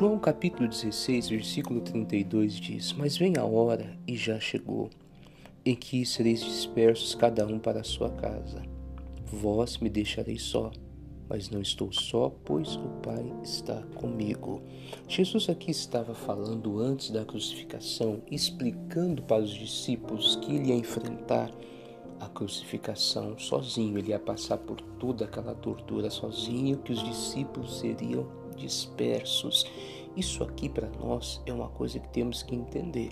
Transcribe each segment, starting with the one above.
João capítulo 16, versículo 32 diz: Mas vem a hora, e já chegou, em que sereis dispersos cada um para a sua casa. Vós me deixareis só, mas não estou só, pois o Pai está comigo. Jesus aqui estava falando antes da crucificação, explicando para os discípulos que ele ia enfrentar a crucificação sozinho, ele ia passar por toda aquela tortura sozinho, que os discípulos seriam dispersos. Isso aqui para nós é uma coisa que temos que entender.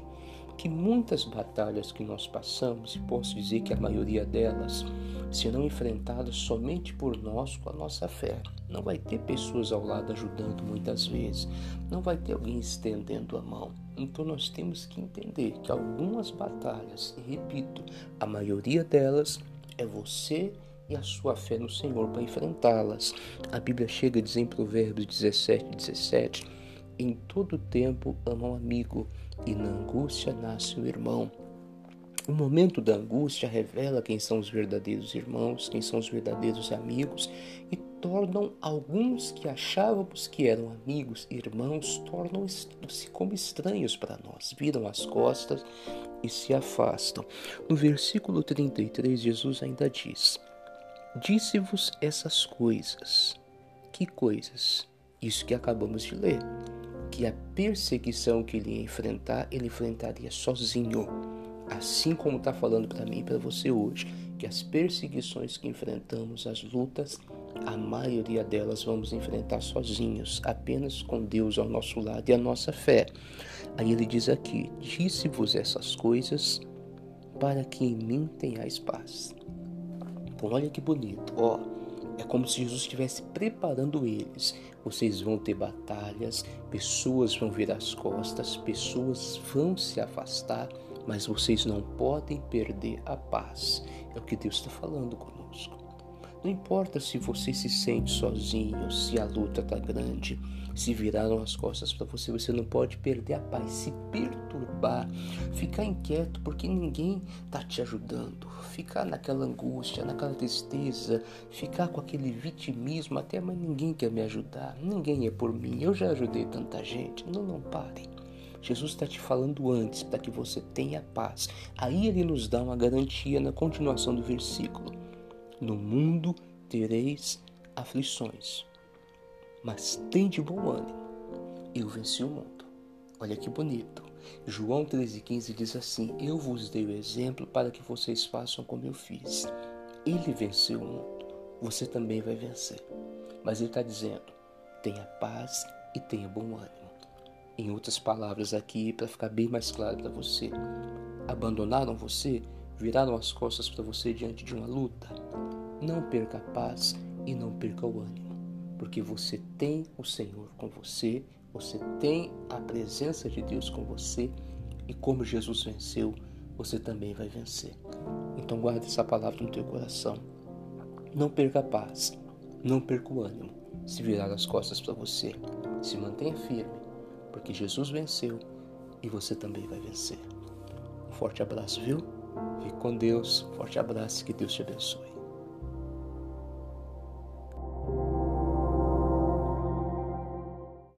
Que muitas batalhas que nós passamos, e posso dizer que a maioria delas, serão enfrentadas somente por nós com a nossa fé. Não vai ter pessoas ao lado ajudando muitas vezes, não vai ter alguém estendendo a mão. Então nós temos que entender que algumas batalhas, e repito, a maioria delas é você e a sua fé no Senhor para enfrentá-las. A Bíblia chega a dizer em Provérbios 17, 17: Em todo tempo ama um amigo, e na angústia nasce o irmão. O momento da angústia revela quem são os verdadeiros irmãos, quem são os verdadeiros amigos e tornam alguns que achávamos que eram amigos, irmãos, tornam-se como estranhos para nós, viram as costas e se afastam. No versículo 33, Jesus ainda diz: Disse-vos essas coisas. Que coisas? Isso que acabamos de ler. Que a perseguição que ele ia enfrentar, ele enfrentaria sozinho. Assim como está falando para mim e para você hoje, que as perseguições que enfrentamos, as lutas, a maioria delas vamos enfrentar sozinhos, apenas com Deus ao nosso lado e a nossa fé. Aí ele diz aqui: Disse-vos essas coisas para que em mim tenhais paz. Então, olha que bonito, ó. É como se Jesus estivesse preparando eles. Vocês vão ter batalhas, pessoas vão virar as costas, pessoas vão se afastar, mas vocês não podem perder a paz. É o que Deus está falando conosco. Não importa se você se sente sozinho, se a luta está grande, se viraram as costas para você, você não pode perder a paz, se perturbar, ficar inquieto porque ninguém está te ajudando, ficar naquela angústia, naquela tristeza, ficar com aquele vitimismo, até mas ninguém quer me ajudar, ninguém é por mim, eu já ajudei tanta gente. Não, não parem. Jesus está te falando antes para que você tenha paz. Aí ele nos dá uma garantia na continuação do versículo. No mundo tereis aflições, mas tem de bom ânimo. Eu venci o mundo. Olha que bonito. João 13,15 diz assim: Eu vos dei o exemplo para que vocês façam como eu fiz. Ele venceu o mundo. Você também vai vencer. Mas ele está dizendo: tenha paz e tenha bom ânimo. Em outras palavras, aqui, para ficar bem mais claro para você, abandonaram você, viraram as costas para você diante de uma luta. Não perca a paz e não perca o ânimo, porque você tem o Senhor com você, você tem a presença de Deus com você e como Jesus venceu, você também vai vencer. Então guarde essa palavra no teu coração. Não perca a paz, não perca o ânimo. Se virar as costas para você, se mantenha firme, porque Jesus venceu e você também vai vencer. Um forte abraço, viu? Fique com Deus. Forte abraço, que Deus te abençoe.